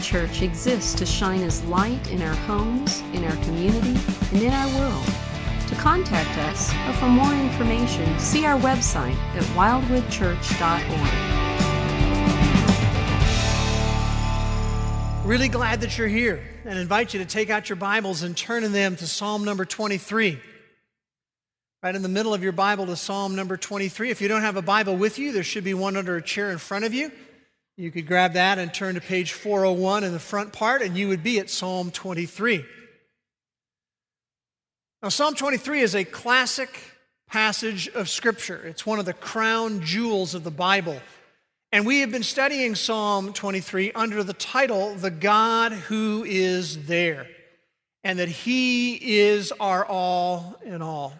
Church exists to shine as light in our homes, in our community, and in our world. To contact us or for more information, see our website at wildwoodchurch.org. Really glad that you're here and invite you to take out your Bibles and turn in them to Psalm number 23. Right in the middle of your Bible to Psalm number 23. If you don't have a Bible with you, there should be one under a chair in front of you. You could grab that and turn to page 401 in the front part, and you would be at Psalm 23. Now, Psalm 23 is a classic passage of Scripture. It's one of the crown jewels of the Bible. And we have been studying Psalm 23 under the title, The God Who Is There, and that He is our all in all.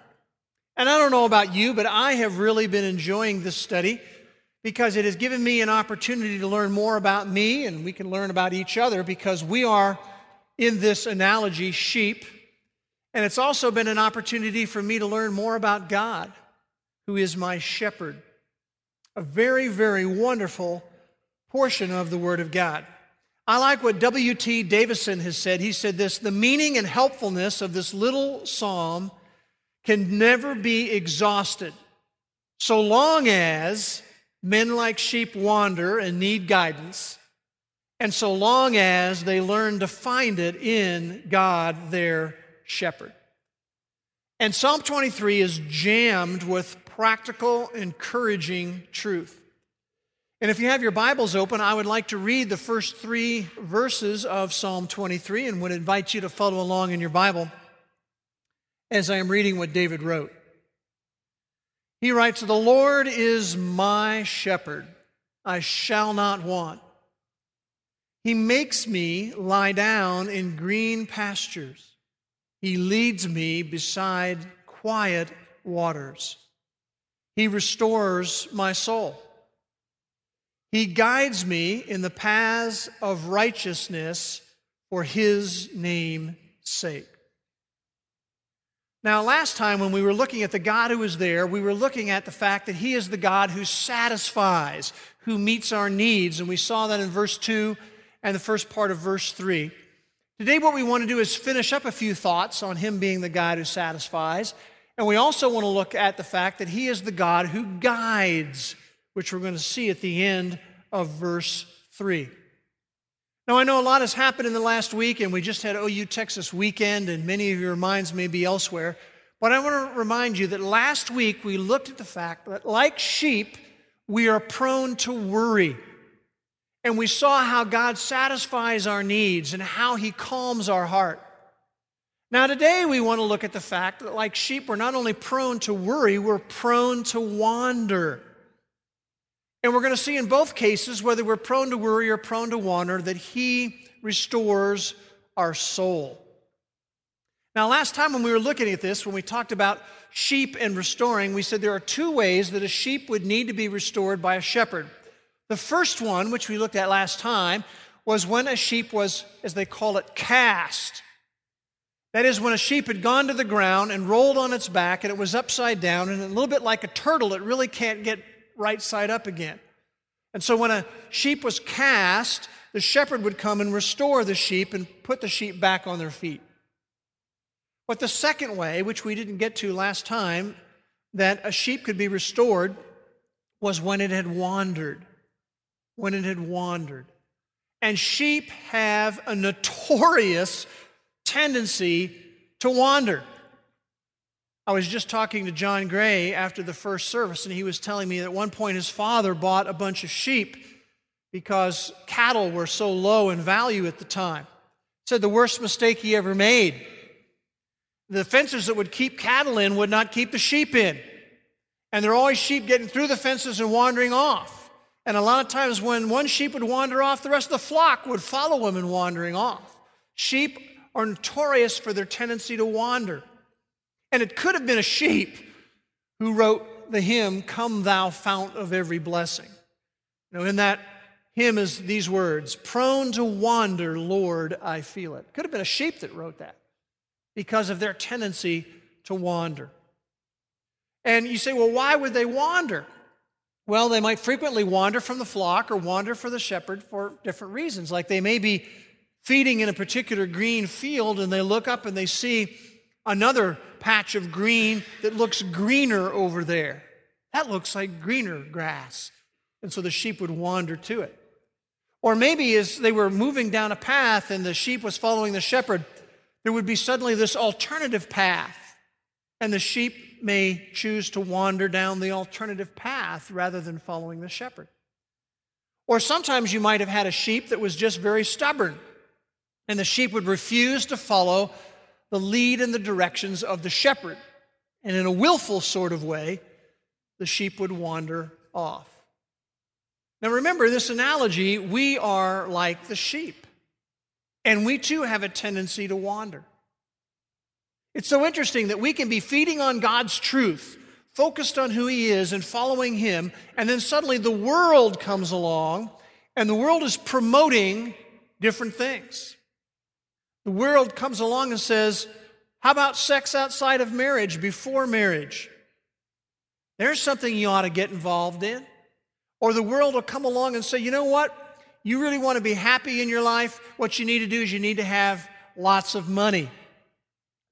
And I don't know about you, but I have really been enjoying this study because it has given me an opportunity to learn more about me, and we can learn about each other because we are, in this analogy, sheep and it's also been an opportunity for me to learn more about God, who is my shepherd. A very, very wonderful portion of the Word of God. I like what W.T. Davison has said. He said this the meaning and helpfulness of this little psalm can never be exhausted so long as men like sheep wander and need guidance, and so long as they learn to find it in God, their shepherd. And Psalm 23 is jammed with practical, encouraging truth. And if you have your Bibles open, I would like to read the first three verses of Psalm 23 and would invite you to follow along in your Bible as I am reading what David wrote. He writes, The Lord is my shepherd, I shall not want. He makes me lie down in green pastures. He leads me beside quiet waters. He restores my soul. He guides me in the paths of righteousness for his name's sake. Now, last time when we were looking at the God who is there, we were looking at the fact that he is the God who satisfies, who meets our needs. And we saw that in verse 2 and the first part of verse 3. Today, what we want to do is finish up a few thoughts on Him being the God who satisfies. And we also want to look at the fact that He is the God who guides, which we're going to see at the end of verse 3. Now, I know a lot has happened in the last week, and we just had OU Texas weekend, and many of your minds may be elsewhere. But I want to remind you that last week we looked at the fact that, like sheep, we are prone to worry. And we saw how God satisfies our needs and how He calms our heart. Now, today we want to look at the fact that, like sheep, we're not only prone to worry, we're prone to wander. And we're going to see in both cases, whether we're prone to worry or prone to wander, that He restores our soul. Now, last time when we were looking at this, when we talked about sheep and restoring, we said there are two ways that a sheep would need to be restored by a shepherd. The first one, which we looked at last time, was when a sheep was, as they call it, cast. That is, when a sheep had gone to the ground and rolled on its back and it was upside down, and a little bit like a turtle, it really can't get right side up again. And so when a sheep was cast, the shepherd would come and restore the sheep and put the sheep back on their feet. But the second way, which we didn't get to last time, that a sheep could be restored was when it had wandered when it had wandered. And sheep have a notorious tendency to wander. I was just talking to John Gray after the first service, and he was telling me that at one point his father bought a bunch of sheep because cattle were so low in value at the time. Said the worst mistake he ever made. The fences that would keep cattle in would not keep the sheep in. And there are always sheep getting through the fences and wandering off. And a lot of times, when one sheep would wander off, the rest of the flock would follow him in wandering off. Sheep are notorious for their tendency to wander. And it could have been a sheep who wrote the hymn, Come Thou Fount of Every Blessing. Know, in that hymn is these words Prone to wander, Lord, I feel it. Could have been a sheep that wrote that because of their tendency to wander. And you say, well, why would they wander? Well, they might frequently wander from the flock or wander for the shepherd for different reasons. Like they may be feeding in a particular green field and they look up and they see another patch of green that looks greener over there. That looks like greener grass. And so the sheep would wander to it. Or maybe as they were moving down a path and the sheep was following the shepherd, there would be suddenly this alternative path. And the sheep may choose to wander down the alternative path rather than following the shepherd. Or sometimes you might have had a sheep that was just very stubborn, and the sheep would refuse to follow the lead and the directions of the shepherd. And in a willful sort of way, the sheep would wander off. Now remember, this analogy, we are like the sheep, and we too have a tendency to wander. It's so interesting that we can be feeding on God's truth, focused on who He is and following Him, and then suddenly the world comes along, and the world is promoting different things. The world comes along and says, How about sex outside of marriage, before marriage? There's something you ought to get involved in. Or the world will come along and say, You know what? You really want to be happy in your life? What you need to do is you need to have lots of money.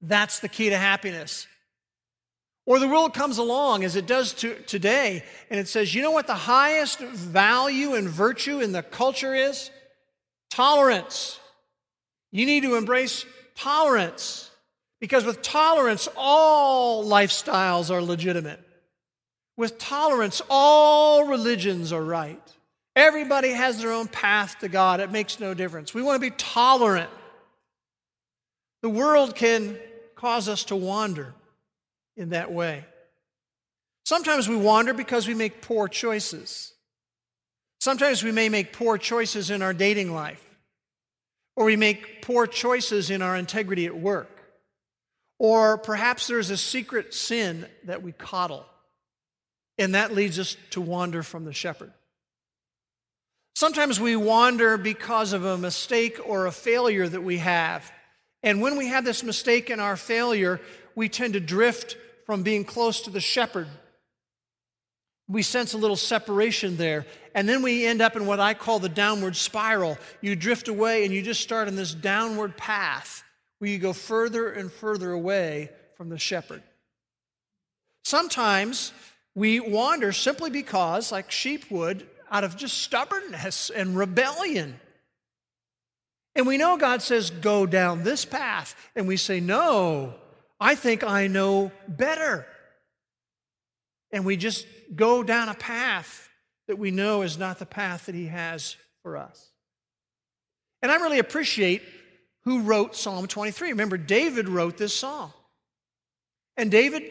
That's the key to happiness. Or the world comes along, as it does to, today, and it says, you know what the highest value and virtue in the culture is? Tolerance. You need to embrace tolerance. Because with tolerance, all lifestyles are legitimate. With tolerance, all religions are right. Everybody has their own path to God. It makes no difference. We want to be tolerant. The world can cause us to wander in that way. Sometimes we wander because we make poor choices. Sometimes we may make poor choices in our dating life, or we make poor choices in our integrity at work, or perhaps there's a secret sin that we coddle, and that leads us to wander from the shepherd. Sometimes we wander because of a mistake or a failure that we have and when we have this mistake in our failure, we tend to drift from being close to the shepherd. We sense a little separation there. And then we end up in what I call the downward spiral. You drift away and you just start on this downward path where you go further and further away from the shepherd. Sometimes we wander simply because, like sheep would, out of just stubbornness and rebellion. And we know God says, go down this path. And we say, no, I think I know better. And we just go down a path that we know is not the path that He has for us. And I really appreciate who wrote Psalm 23. Remember, David wrote this psalm. And David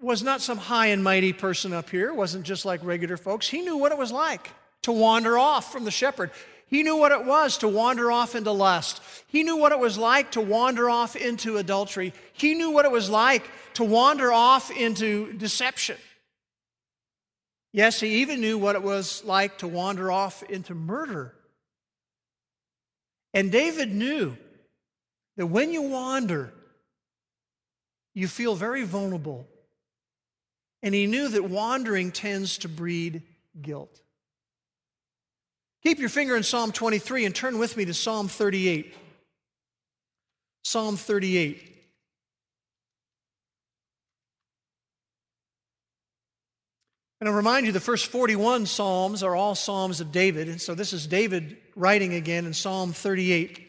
was not some high and mighty person up here, wasn't just like regular folks. He knew what it was like to wander off from the shepherd. He knew what it was to wander off into lust. He knew what it was like to wander off into adultery. He knew what it was like to wander off into deception. Yes, he even knew what it was like to wander off into murder. And David knew that when you wander, you feel very vulnerable. And he knew that wandering tends to breed guilt. Keep your finger in Psalm 23 and turn with me to Psalm 38. Psalm 38. And I'll remind you, the first 41 Psalms are all Psalms of David. And so this is David writing again in Psalm 38.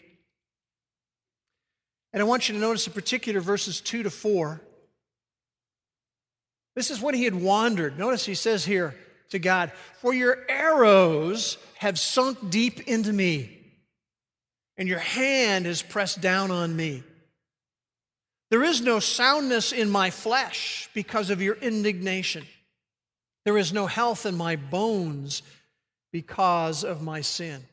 And I want you to notice in particular verses 2 to 4. This is when he had wandered. Notice he says here, to God, For your arrows have sunk deep into me, and your hand has pressed down on me. There is no soundness in my flesh because of your indignation. There is no health in my bones because of my sin.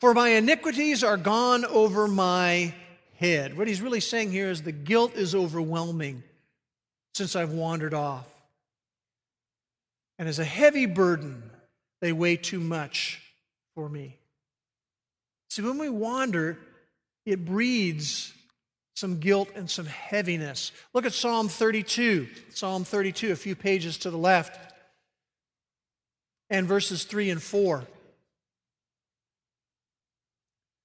For my iniquities are gone over my head. What he's really saying here is the guilt is overwhelming since I've wandered off and as a heavy burden, they weigh too much for me. See, when we wander, it breeds some guilt and some heaviness. Look at Psalm 32. Psalm 32, a few pages to the left. and verses 3 and 4.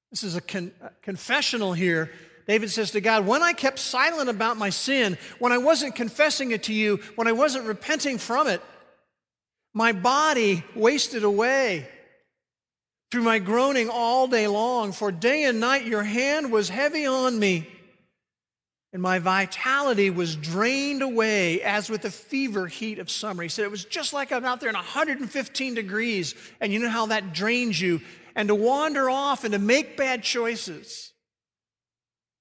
This is a, con- a confessional here. David says to God, When I kept silent about my sin, when I wasn't confessing it to you, when I wasn't repenting from it, my body wasted away through my groaning all day long, for day and night your hand was heavy on me, and my vitality was drained away as with the fever heat of summer. He said it was just like I'm out there in 115 degrees, and you know how that drains you, and to wander off and to make bad choices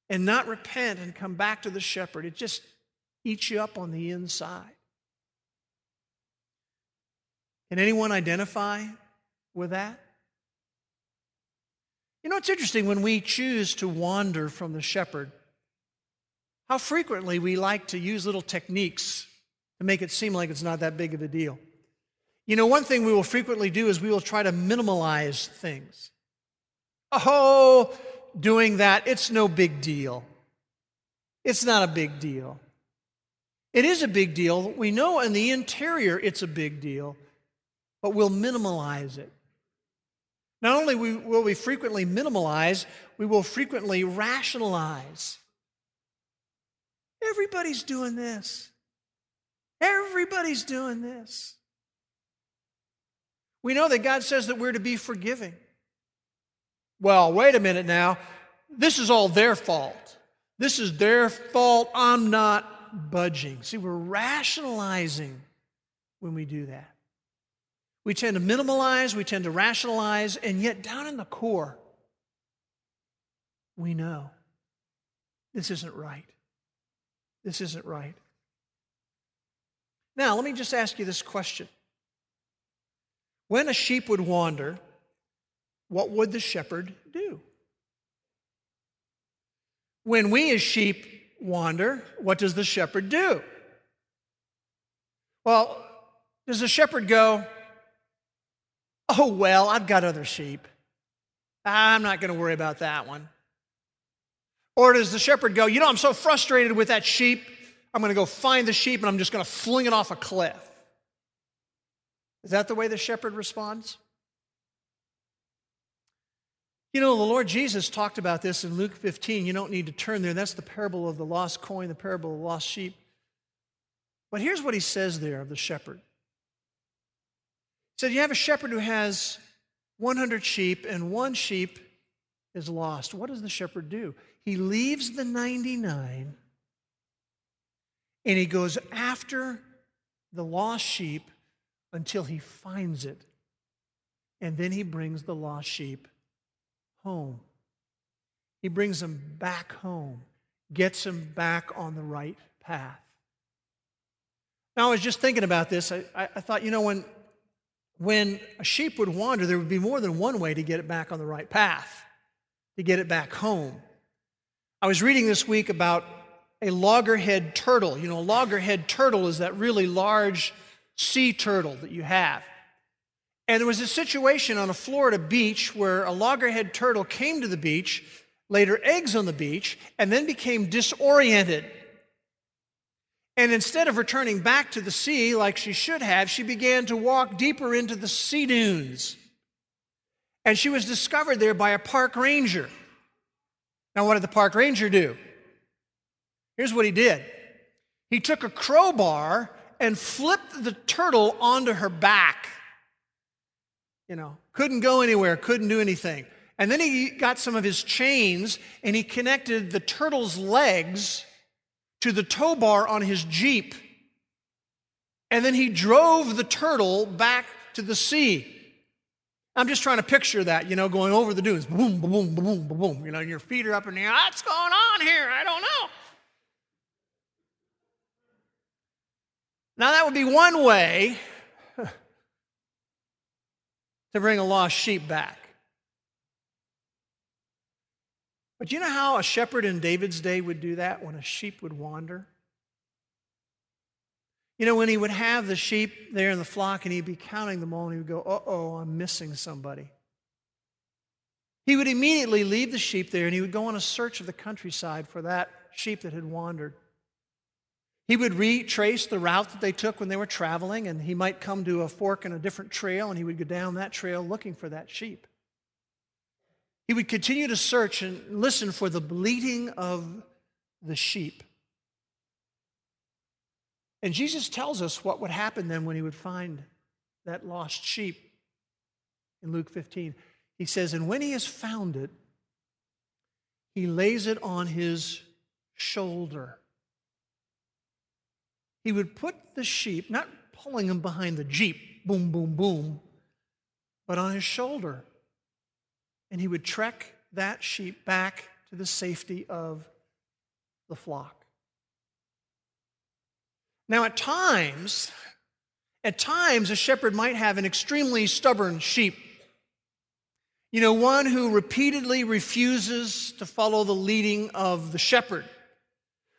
and not repent and come back to the shepherd. It just eats you up on the inside. Can anyone identify with that? You know, it's interesting when we choose to wander from the shepherd, how frequently we like to use little techniques to make it seem like it's not that big of a deal. You know, one thing we will frequently do is we will try to minimalize things. Oh, doing that, it's no big deal. It's not a big deal. It is a big deal. We know in the interior it's a big deal, but we'll minimalize it. Not only will we frequently minimalize, we will frequently rationalize. Everybody's doing this. Everybody's doing this. We know that God says that we're to be forgiving. Well, wait a minute now. This is all their fault. This is their fault. I'm not budging. See, we're rationalizing when we do that. We tend to minimalize, we tend to rationalize, and yet down in the core, we know this isn't right. This isn't right. Now, let me just ask you this question. When a sheep would wander, what would the shepherd do? When we as sheep wander, what does the shepherd do? Well, does the shepherd go, Oh, well, I've got other sheep. I'm not going to worry about that one. Or does the shepherd go, You know, I'm so frustrated with that sheep, I'm going to go find the sheep and I'm just going to fling it off a cliff? Is that the way the shepherd responds? You know, the Lord Jesus talked about this in Luke 15. You don't need to turn there. That's the parable of the lost coin, the parable of the lost sheep. But here's what he says there of the shepherd He said, You have a shepherd who has 100 sheep, and one sheep is lost. What does the shepherd do? He leaves the 99 and he goes after the lost sheep until he finds it. And then he brings the lost sheep home. He brings them back home, gets them back on the right path. Now, I was just thinking about this. I, I, thought, you know, when, when a sheep would wander, there would be more than one way to get it back on the right path, to get it back home. I was reading this week about a loggerhead turtle. You know, a loggerhead turtle is that really large sea turtle that you have. And there was a situation on a Florida beach where a loggerhead turtle came to the beach, laid her eggs on the beach, and then became disoriented and instead of returning back to the sea like she should have, she began to walk deeper into the sea dunes. And she was discovered there by a park ranger. Now, what did the park ranger do? Here's what he did he took a crowbar and flipped the turtle onto her back. You know, couldn't go anywhere, couldn't do anything. And then he got some of his chains and he connected the turtle's legs to the tow bar on his Jeep. And then he drove the turtle back to the sea. I'm just trying to picture that, you know, going over the dunes. Boom, boom, boom, boom, boom. You know, your feet are up in the air. What's going on here? I don't know. Now, that would be one way to bring a lost sheep back. But you know how a shepherd in David's day would do that when a sheep would wander? You know, when he would have the sheep there in the flock and he'd be counting them all and he would go, uh oh, I'm missing somebody. He would immediately leave the sheep there and he would go on a search of the countryside for that sheep that had wandered. He would retrace the route that they took when they were traveling, and he might come to a fork in a different trail, and he would go down that trail looking for that sheep. He would continue to search and listen for the bleating of the sheep. And Jesus tells us what would happen then when he would find that lost sheep in Luke 15. He says, And when he has found it, he lays it on his shoulder. He would put the sheep, not pulling him behind the jeep, boom, boom, boom, but on his shoulder. And he would trek that sheep back to the safety of the flock. Now, at times, at times, a shepherd might have an extremely stubborn sheep. You know, one who repeatedly refuses to follow the leading of the shepherd,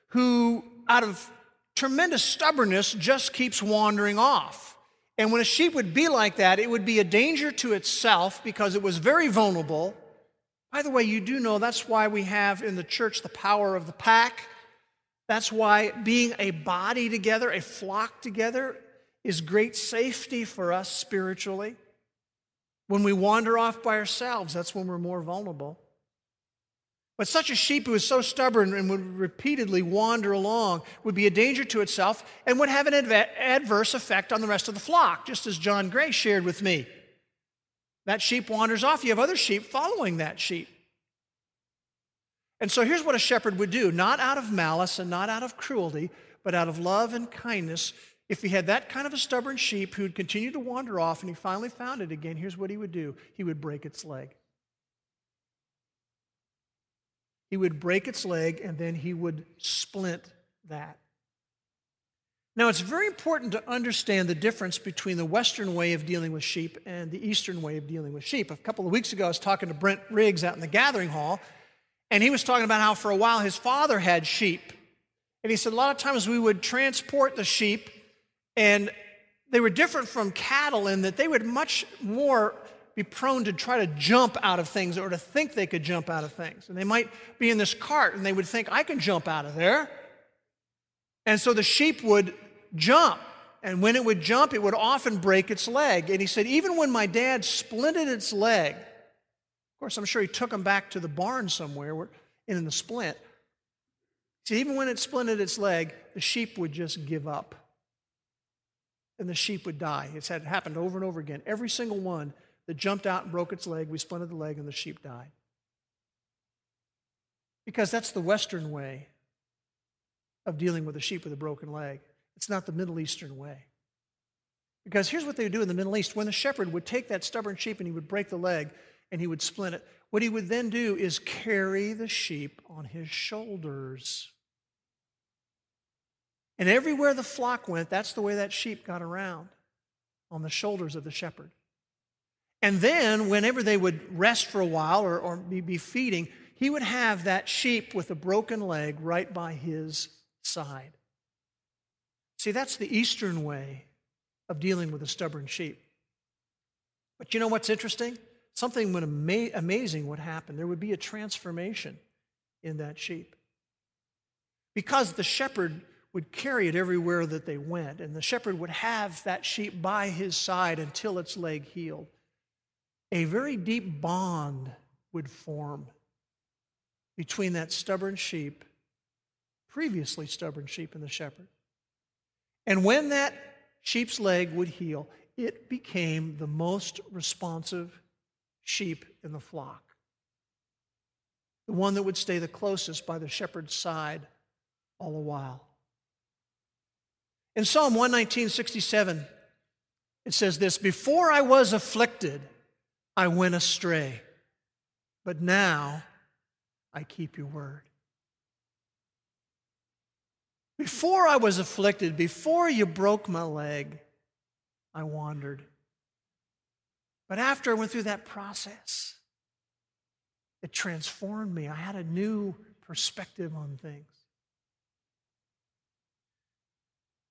who, out of tremendous stubbornness, just keeps wandering off. And when a sheep would be like that, it would be a danger to itself because it was very vulnerable. By the way, you do know that's why we have in the church the power of the pack that's why being a body together, a flock together, is great safety for us spiritually. When we wander off by ourselves, that's when we're more vulnerable. But such a sheep who is so stubborn and would repeatedly wander along would be a danger to itself and would have an adverse effect on the rest of the flock, just as John Gray shared with me. That sheep wanders off, you have other sheep following that sheep. And so here's what a shepherd would do not out of malice and not out of cruelty, but out of love and kindness. If he had that kind of a stubborn sheep who'd continue to wander off and he finally found it again, here's what he would do he would break its leg. He would break its leg and then he would splint that. Now, it's very important to understand the difference between the Western way of dealing with sheep and the Eastern way of dealing with sheep. A couple of weeks ago, I was talking to Brent Riggs out in the gathering hall, and he was talking about how for a while his father had sheep. And he said a lot of times we would transport the sheep, and they were different from cattle in that they would much more be prone to try to jump out of things or to think they could jump out of things. And they might be in this cart and they would think, I can jump out of there. And so the sheep would jump. And when it would jump, it would often break its leg. And he said, even when my dad splinted its leg, of course, I'm sure he took them back to the barn somewhere where, in the splint. See, even when it splinted its leg, the sheep would just give up. And the sheep would die. It's had happened over and over again. Every single one that jumped out and broke its leg, we splinted the leg and the sheep died. Because that's the Western way of dealing with a sheep with a broken leg. It's not the Middle Eastern way. Because here's what they would do in the Middle East when the shepherd would take that stubborn sheep and he would break the leg, and he would splint it. What he would then do is carry the sheep on his shoulders. And everywhere the flock went, that's the way that sheep got around on the shoulders of the shepherd. And then, whenever they would rest for a while or, or be feeding, he would have that sheep with a broken leg right by his side. See, that's the Eastern way of dealing with a stubborn sheep. But you know what's interesting? Something would ama- amazing would happen. There would be a transformation in that sheep. Because the shepherd would carry it everywhere that they went, and the shepherd would have that sheep by his side until its leg healed. A very deep bond would form between that stubborn sheep, previously stubborn sheep, and the shepherd. And when that sheep's leg would heal, it became the most responsive sheep in the flock. The one that would stay the closest by the shepherd's side all the while. In Psalm 119, 67, it says this Before I was afflicted, I went astray, but now I keep your word. Before I was afflicted, before you broke my leg, I wandered. But after I went through that process, it transformed me. I had a new perspective on things.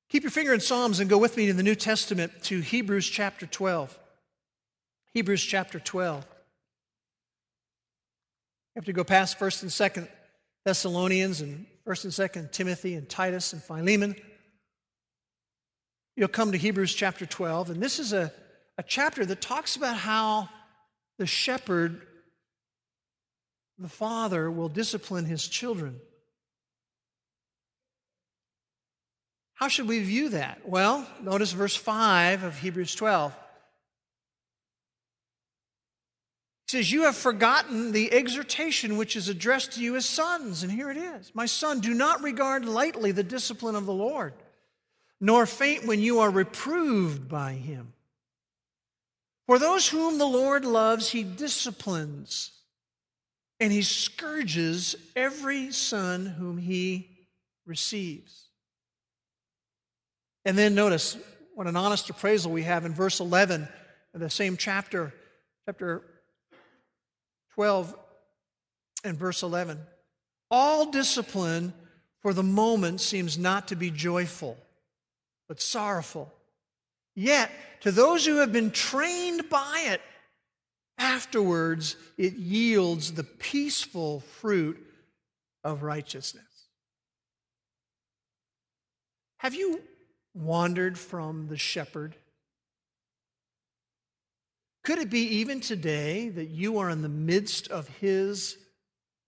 Keep your finger in Psalms and go with me in the New Testament to Hebrews chapter 12. Hebrews chapter 12. You have to go past 1st and 2nd Thessalonians and 1st and 2nd Timothy and Titus and Philemon. You'll come to Hebrews chapter 12, and this is a, a chapter that talks about how the shepherd, the father, will discipline his children. How should we view that? Well, notice verse 5 of Hebrews 12. It says, You have forgotten the exhortation which is addressed to you as sons. And here it is My son, do not regard lightly the discipline of the Lord nor faint when you are reproved by him. For those whom the Lord loves, he disciplines, and he scourges every son whom he receives. And then notice what an honest appraisal we have in verse 11 of the same chapter, chapter 12 and verse 11. All discipline for the moment seems not to be joyful but sorrowful. Yet, to those who have been trained by it, afterwards it yields the peaceful fruit of righteousness. Have you wandered from the shepherd? Could it be even today that you are in the midst of his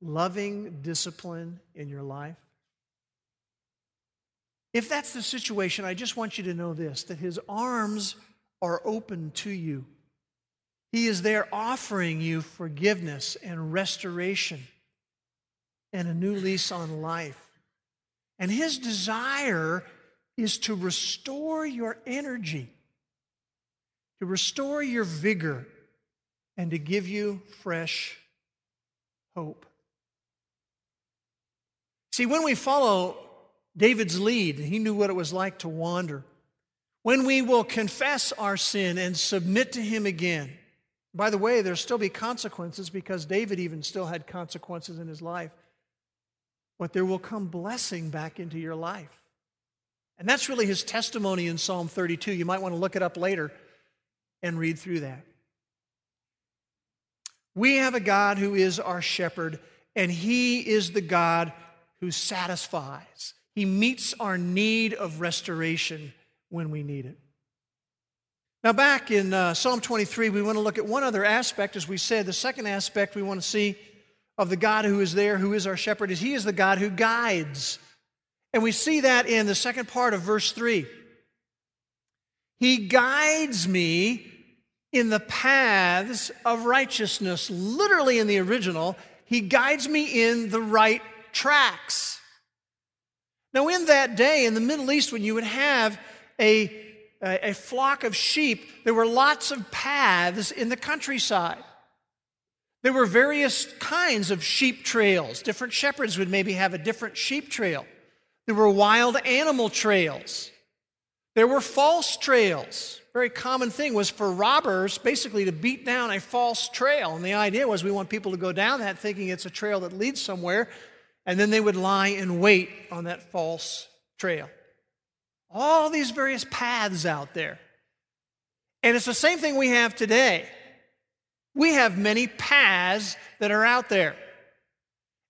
loving discipline in your life? If that's the situation, I just want you to know this that his arms are open to you. He is there offering you forgiveness and restoration and a new lease on life. And his desire is to restore your energy, to restore your vigor, and to give you fresh hope. See, when we follow David's lead. He knew what it was like to wander. When we will confess our sin and submit to Him again, by the way, there'll still be consequences because David even still had consequences in his life. But there will come blessing back into your life. And that's really his testimony in Psalm 32. You might want to look it up later and read through that. We have a God who is our shepherd, and he is the God who satisfies. He meets our need of restoration when we need it. Now, back in uh, Psalm 23, we want to look at one other aspect. As we said, the second aspect we want to see of the God who is there, who is our shepherd, is He is the God who guides. And we see that in the second part of verse 3. He guides me in the paths of righteousness. Literally, in the original, He guides me in the right tracks. Now, in that day in the Middle East, when you would have a, a, a flock of sheep, there were lots of paths in the countryside. There were various kinds of sheep trails. Different shepherds would maybe have a different sheep trail. There were wild animal trails. There were false trails. Very common thing was for robbers basically to beat down a false trail. And the idea was we want people to go down that thinking it's a trail that leads somewhere and then they would lie in wait on that false trail. All these various paths out there. And it's the same thing we have today. We have many paths that are out there.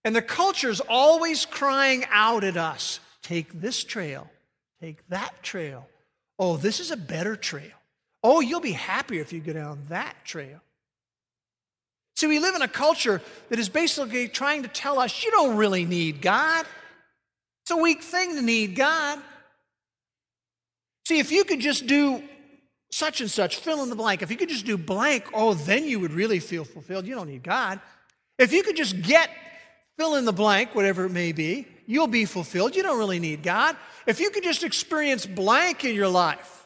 And the culture's always crying out at us take this trail, take that trail. Oh, this is a better trail. Oh, you'll be happier if you go down that trail. See, we live in a culture that is basically trying to tell us you don't really need God. It's a weak thing to need God. See, if you could just do such and such, fill in the blank, if you could just do blank, oh, then you would really feel fulfilled. You don't need God. If you could just get fill in the blank, whatever it may be, you'll be fulfilled. You don't really need God. If you could just experience blank in your life,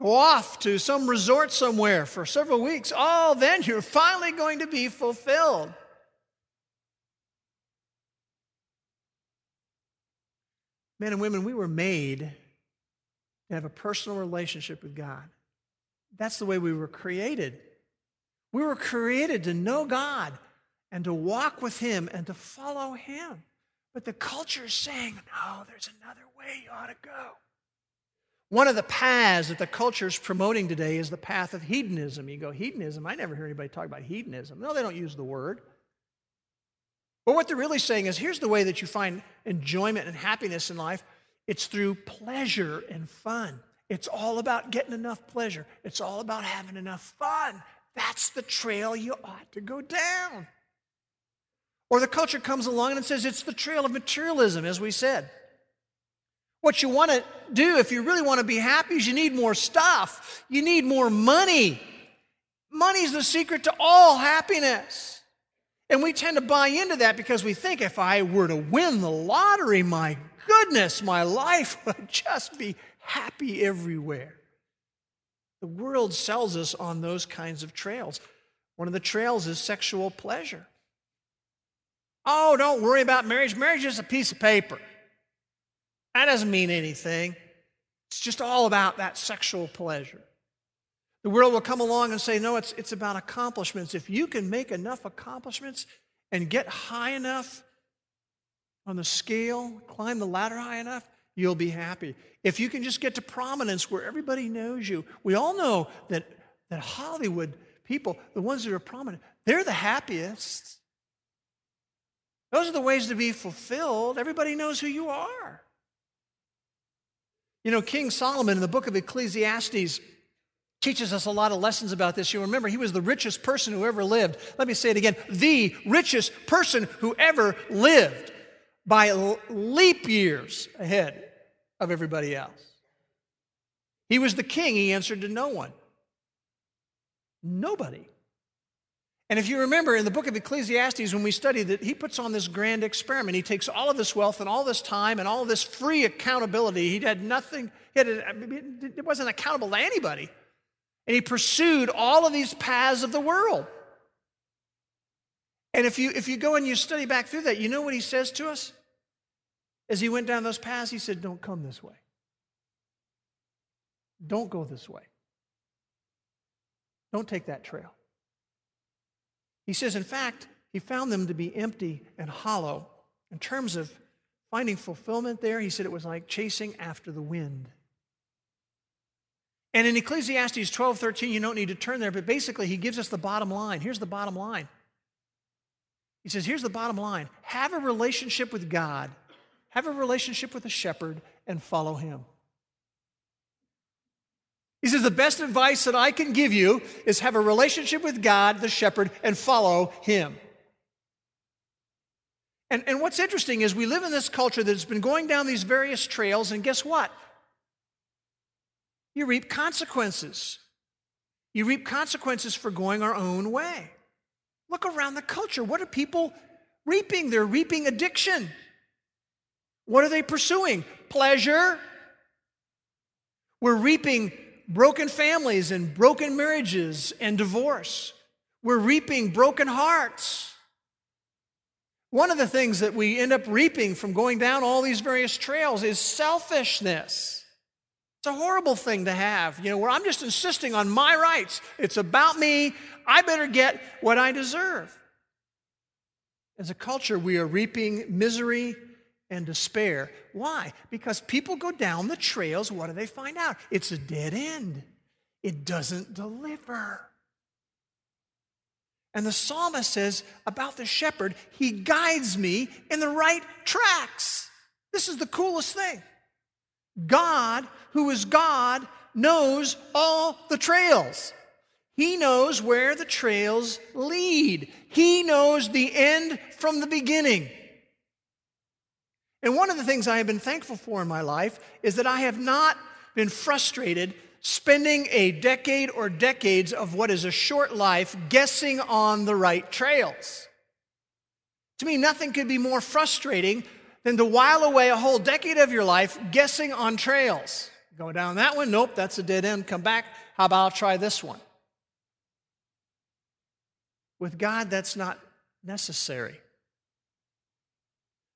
Go off to some resort somewhere for several weeks. Oh, then you're finally going to be fulfilled. Men and women, we were made to have a personal relationship with God. That's the way we were created. We were created to know God and to walk with Him and to follow Him. But the culture is saying, no, there's another way you ought to go. One of the paths that the culture is promoting today is the path of hedonism. You go, hedonism? I never hear anybody talk about hedonism. No, they don't use the word. But what they're really saying is here's the way that you find enjoyment and happiness in life it's through pleasure and fun. It's all about getting enough pleasure, it's all about having enough fun. That's the trail you ought to go down. Or the culture comes along and it says it's the trail of materialism, as we said. What you want to do if you really want to be happy is you need more stuff. You need more money. Money's the secret to all happiness. And we tend to buy into that because we think if I were to win the lottery, my goodness, my life would just be happy everywhere. The world sells us on those kinds of trails. One of the trails is sexual pleasure. Oh, don't worry about marriage. Marriage is a piece of paper. That doesn't mean anything. It's just all about that sexual pleasure. The world will come along and say, no, it's, it's about accomplishments. If you can make enough accomplishments and get high enough on the scale, climb the ladder high enough, you'll be happy. If you can just get to prominence where everybody knows you, we all know that, that Hollywood people, the ones that are prominent, they're the happiest. Those are the ways to be fulfilled. Everybody knows who you are. You know, King Solomon in the book of Ecclesiastes teaches us a lot of lessons about this. You remember, he was the richest person who ever lived. Let me say it again the richest person who ever lived by leap years ahead of everybody else. He was the king, he answered to no one. Nobody. And if you remember in the book of Ecclesiastes, when we studied that, he puts on this grand experiment. He takes all of this wealth and all this time and all this free accountability. He had nothing, he had, it wasn't accountable to anybody. And he pursued all of these paths of the world. And if you, if you go and you study back through that, you know what he says to us? As he went down those paths, he said, Don't come this way. Don't go this way. Don't take that trail. He says, in fact, he found them to be empty and hollow. In terms of finding fulfillment there, he said it was like chasing after the wind. And in Ecclesiastes 12 13, you don't need to turn there, but basically, he gives us the bottom line. Here's the bottom line. He says, Here's the bottom line have a relationship with God, have a relationship with the shepherd, and follow him. He says, The best advice that I can give you is have a relationship with God, the shepherd, and follow him. And, and what's interesting is we live in this culture that's been going down these various trails, and guess what? You reap consequences. You reap consequences for going our own way. Look around the culture. What are people reaping? They're reaping addiction. What are they pursuing? Pleasure. We're reaping broken families and broken marriages and divorce. We're reaping broken hearts. One of the things that we end up reaping from going down all these various trails is selfishness. It's a horrible thing to have, you know, where I'm just insisting on my rights. It's about me. I better get what I deserve. As a culture, we are reaping misery and despair. Why? Because people go down the trails, what do they find out? It's a dead end, it doesn't deliver. And the psalmist says about the shepherd, he guides me in the right tracks. This is the coolest thing. God, who is God, knows all the trails. He knows where the trails lead. He knows the end from the beginning. And one of the things I have been thankful for in my life is that I have not been frustrated spending a decade or decades of what is a short life guessing on the right trails. To me, nothing could be more frustrating than to while away a whole decade of your life guessing on trails. Go down that one, nope, that's a dead end. Come back, how about I'll try this one? With God, that's not necessary.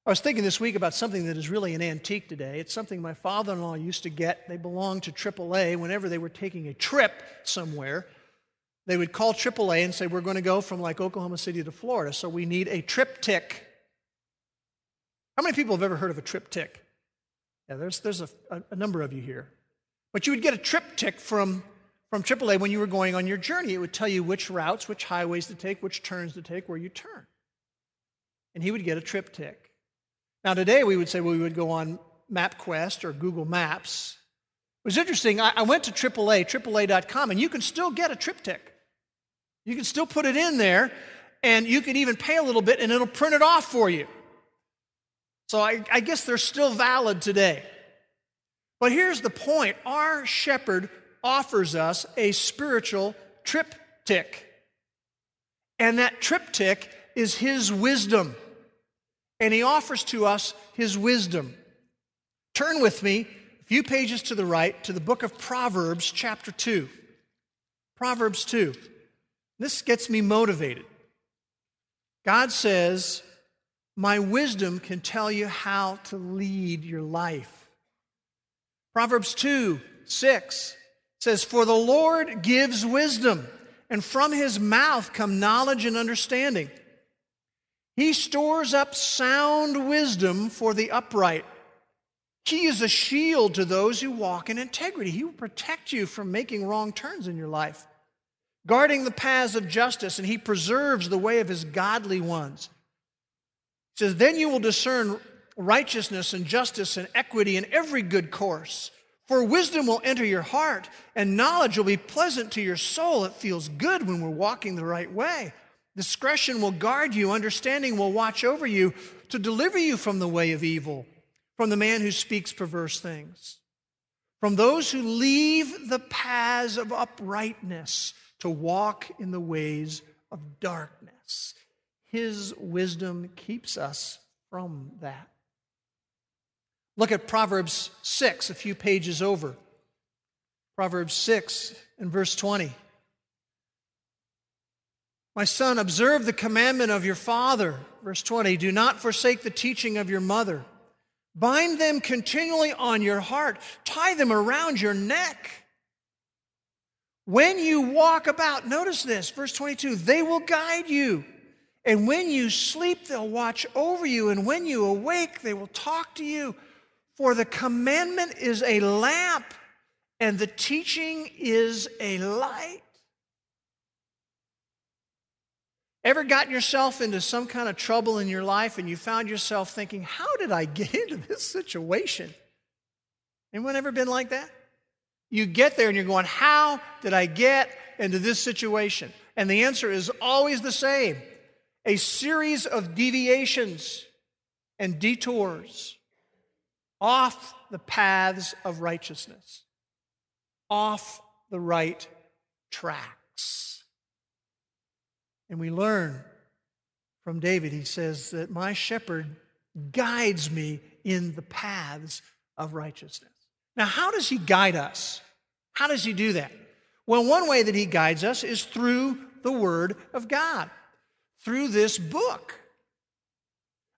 I was thinking this week about something that is really an antique today. It's something my father in law used to get. They belonged to AAA. Whenever they were taking a trip somewhere, they would call AAA and say, We're going to go from like Oklahoma City to Florida, so we need a TripTik. How many people have ever heard of a TripTik? Yeah, there's, there's a, a, number of you here. But you would get a TripTik from, from AAA when you were going on your journey. It would tell you which routes, which highways to take, which turns to take, where you turn. and he would get a TripTik. Now, today we would say well, we would go on MapQuest or Google Maps. It was interesting. I, I went to AAA, AAA.com, and you can still get a TripTik. You can still put it in there, and you can even pay a little bit, and it'll print it off for you. So I, I guess they're still valid today. But here's the point our shepherd offers us a spiritual TripTik. And that TripTik is his wisdom. And he offers to us his wisdom. Turn with me a few pages to the right to the book of Proverbs, chapter 2. Proverbs 2. This gets me motivated. God says, My wisdom can tell you how to lead your life. Proverbs 2 6 says, For the Lord gives wisdom, and from his mouth come knowledge and understanding. He stores up sound wisdom for the upright. He is a shield to those who walk in integrity. He will protect you from making wrong turns in your life, guarding the paths of justice, and he preserves the way of his godly ones. He says, Then you will discern righteousness and justice and equity in every good course. For wisdom will enter your heart, and knowledge will be pleasant to your soul. It feels good when we're walking the right way. Discretion will guard you, understanding will watch over you to deliver you from the way of evil, from the man who speaks perverse things, from those who leave the paths of uprightness to walk in the ways of darkness. His wisdom keeps us from that. Look at Proverbs 6, a few pages over. Proverbs 6 and verse 20. My son, observe the commandment of your father. Verse 20. Do not forsake the teaching of your mother. Bind them continually on your heart, tie them around your neck. When you walk about, notice this, verse 22 they will guide you. And when you sleep, they'll watch over you. And when you awake, they will talk to you. For the commandment is a lamp, and the teaching is a light. Ever gotten yourself into some kind of trouble in your life and you found yourself thinking, how did I get into this situation? Anyone ever been like that? You get there and you're going, how did I get into this situation? And the answer is always the same a series of deviations and detours off the paths of righteousness, off the right tracks. And we learn from David, he says that my shepherd guides me in the paths of righteousness. Now, how does he guide us? How does he do that? Well, one way that he guides us is through the Word of God, through this book.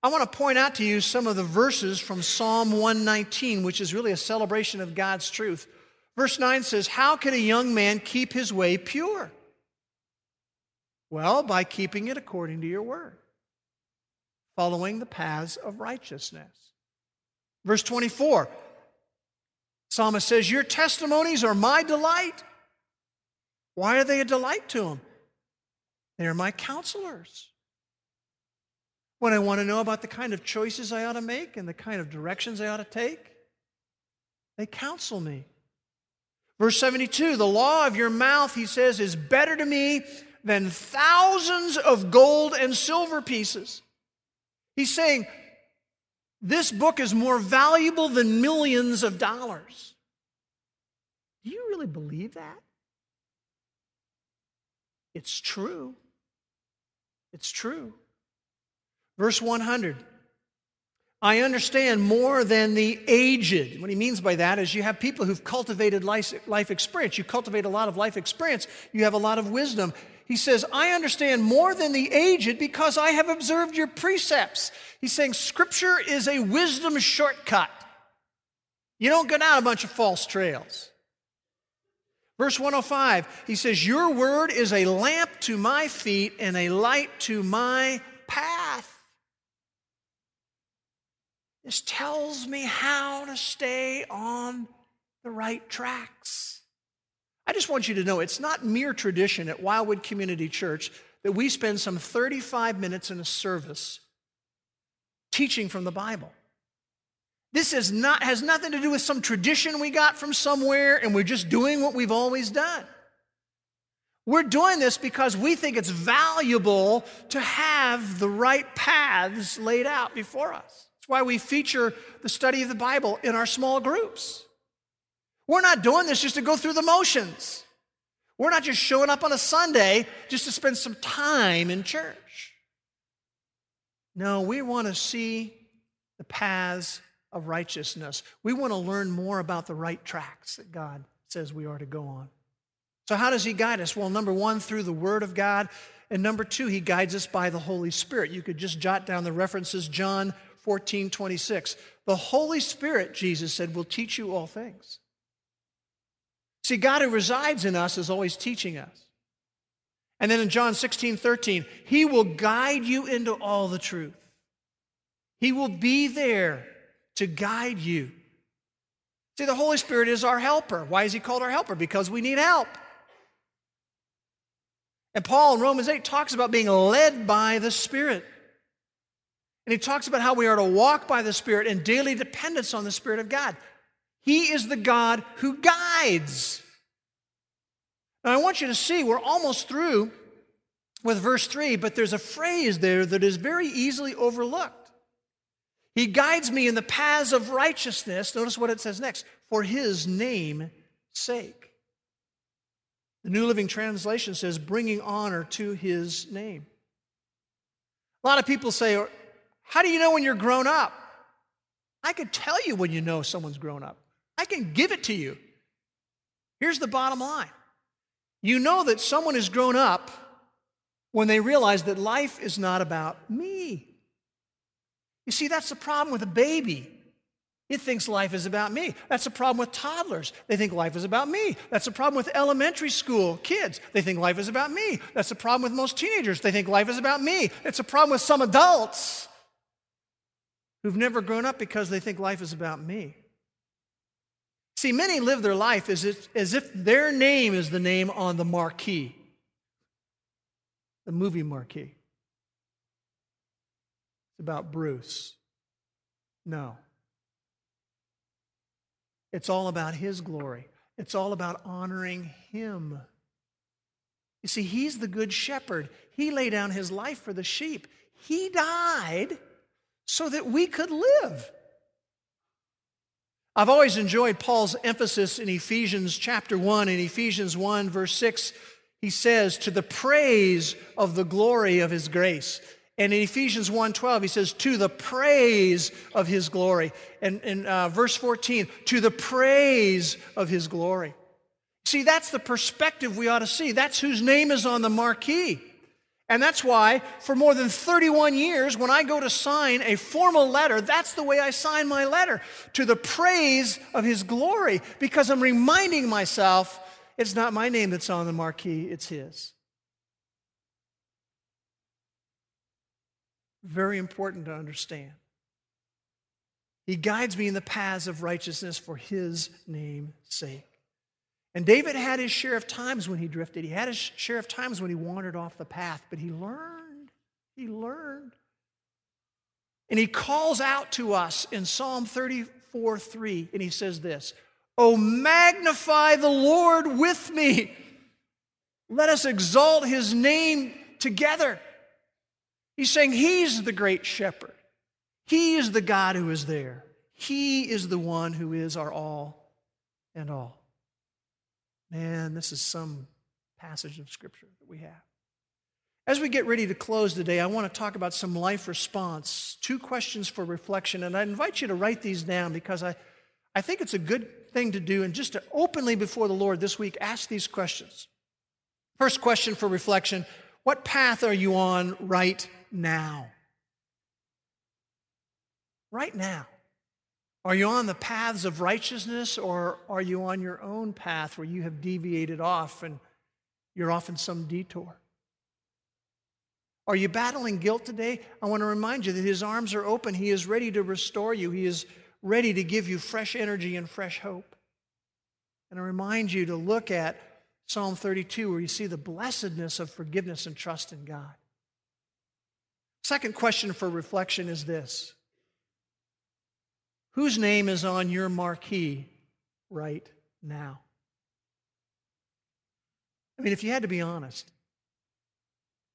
I want to point out to you some of the verses from Psalm 119, which is really a celebration of God's truth. Verse 9 says, How can a young man keep his way pure? Well, by keeping it according to your word, following the paths of righteousness. Verse 24, Psalmist says, Your testimonies are my delight. Why are they a delight to him? They are my counselors. When I want to know about the kind of choices I ought to make and the kind of directions I ought to take, they counsel me. Verse 72 the law of your mouth, he says, is better to me than thousands of gold and silver pieces. He's saying, this book is more valuable than millions of dollars. Do you really believe that? It's true. It's true. Verse 100. I understand more than the aged. What he means by that is you have people who've cultivated life, experience. You cultivate a lot of life experience, you have a lot of wisdom. He says, I understand more than the aged because I have observed your precepts. He's saying Scripture is a wisdom shortcut. You don't go down a bunch of false trails. Verse 105, he says, Your word is a lamp to my feet and a light to my path. This tells me how to stay on the right tracks. I just want you to know it's not mere tradition at Wildwood Community Church that we spend some 35 minutes in a service teaching from the Bible. This is not, has nothing to do with some tradition we got from somewhere and we're just doing what we've always done. We're doing this because we think it's valuable to have the right paths laid out before us. That's why we feature the study of the Bible in our small groups. We're not doing this just to go through the motions. We're not just showing up on a Sunday just to spend some time in church. No, we want to see the paths of righteousness. We want to learn more about the right tracks that God says we are to go on. So, how does He guide us? Well, number one, through the Word of God. And number two, He guides us by the Holy Spirit. You could just jot down the references John 14, 26. The Holy Spirit, Jesus said, will teach you all things. See, God who resides in us is always teaching us. And then in John 16, 13, He will guide you into all the truth. He will be there to guide you. See, the Holy Spirit is our helper. Why is He called our helper? Because we need help. And Paul in Romans 8 talks about being led by the Spirit. And he talks about how we are to walk by the Spirit in daily dependence on the Spirit of God. He is the God who guides. Now, I want you to see, we're almost through with verse 3, but there's a phrase there that is very easily overlooked. He guides me in the paths of righteousness. Notice what it says next for his name sake. The New Living Translation says, bringing honor to his name. A lot of people say, How do you know when you're grown up? I could tell you when you know someone's grown up, I can give it to you. Here's the bottom line you know that someone has grown up when they realize that life is not about me. You see, that's the problem with a baby. It thinks life is about me. That's the problem with toddlers. They think life is about me. That's the problem with elementary school kids. They think life is about me. That's the problem with most teenagers. They think life is about me. It's a problem with some adults who've never grown up because they think life is about me. See, many live their life as if, as if their name is the name on the marquee, the movie marquee. It's about Bruce. No. It's all about His glory, it's all about honoring Him. You see, He's the good shepherd. He laid down His life for the sheep. He died so that we could live. I've always enjoyed Paul's emphasis in Ephesians chapter 1. In Ephesians 1, verse 6, he says, To the praise of the glory of his grace. And in Ephesians 1:12, he says, to the praise of his glory. And in uh, verse 14, to the praise of his glory. See, that's the perspective we ought to see. That's whose name is on the marquee. And that's why, for more than 31 years, when I go to sign a formal letter, that's the way I sign my letter to the praise of His glory, because I'm reminding myself it's not my name that's on the marquee, it's His. Very important to understand. He guides me in the paths of righteousness for His name's sake. And David had his share of times when he drifted. He had his share of times when he wandered off the path, but he learned. He learned. And he calls out to us in Psalm 34 3, and he says this Oh, magnify the Lord with me. Let us exalt his name together. He's saying he's the great shepherd. He is the God who is there. He is the one who is our all and all. Man, this is some passage of Scripture that we have. As we get ready to close today, I want to talk about some life response, two questions for reflection, and I invite you to write these down because I, I think it's a good thing to do and just to openly before the Lord this week ask these questions. First question for reflection What path are you on right now? Right now. Are you on the paths of righteousness or are you on your own path where you have deviated off and you're off in some detour? Are you battling guilt today? I want to remind you that His arms are open. He is ready to restore you, He is ready to give you fresh energy and fresh hope. And I remind you to look at Psalm 32, where you see the blessedness of forgiveness and trust in God. Second question for reflection is this Whose name is on your marquee right now? I mean, if you had to be honest,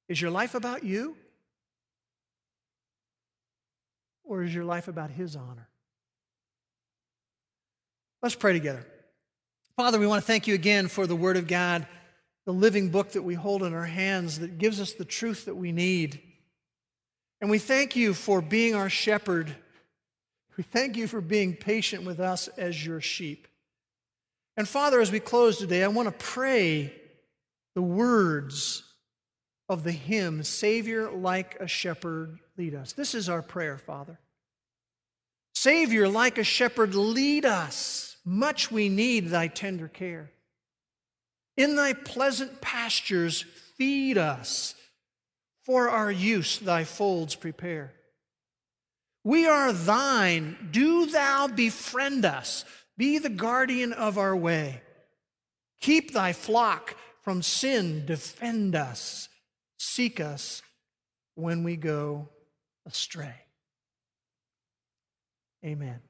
is your life about you? Or is your life about His honor? Let's pray together. Father, we want to thank you again for the Word of God, the living book that we hold in our hands that gives us the truth that we need. And we thank you for being our shepherd. We thank you for being patient with us as your sheep. And Father, as we close today, I want to pray the words of the hymn, Savior like a shepherd lead us. This is our prayer, Father. Savior like a shepherd lead us. Much we need thy tender care. In thy pleasant pastures feed us. For our use thy folds prepare. We are thine. Do thou befriend us. Be the guardian of our way. Keep thy flock from sin. Defend us. Seek us when we go astray. Amen.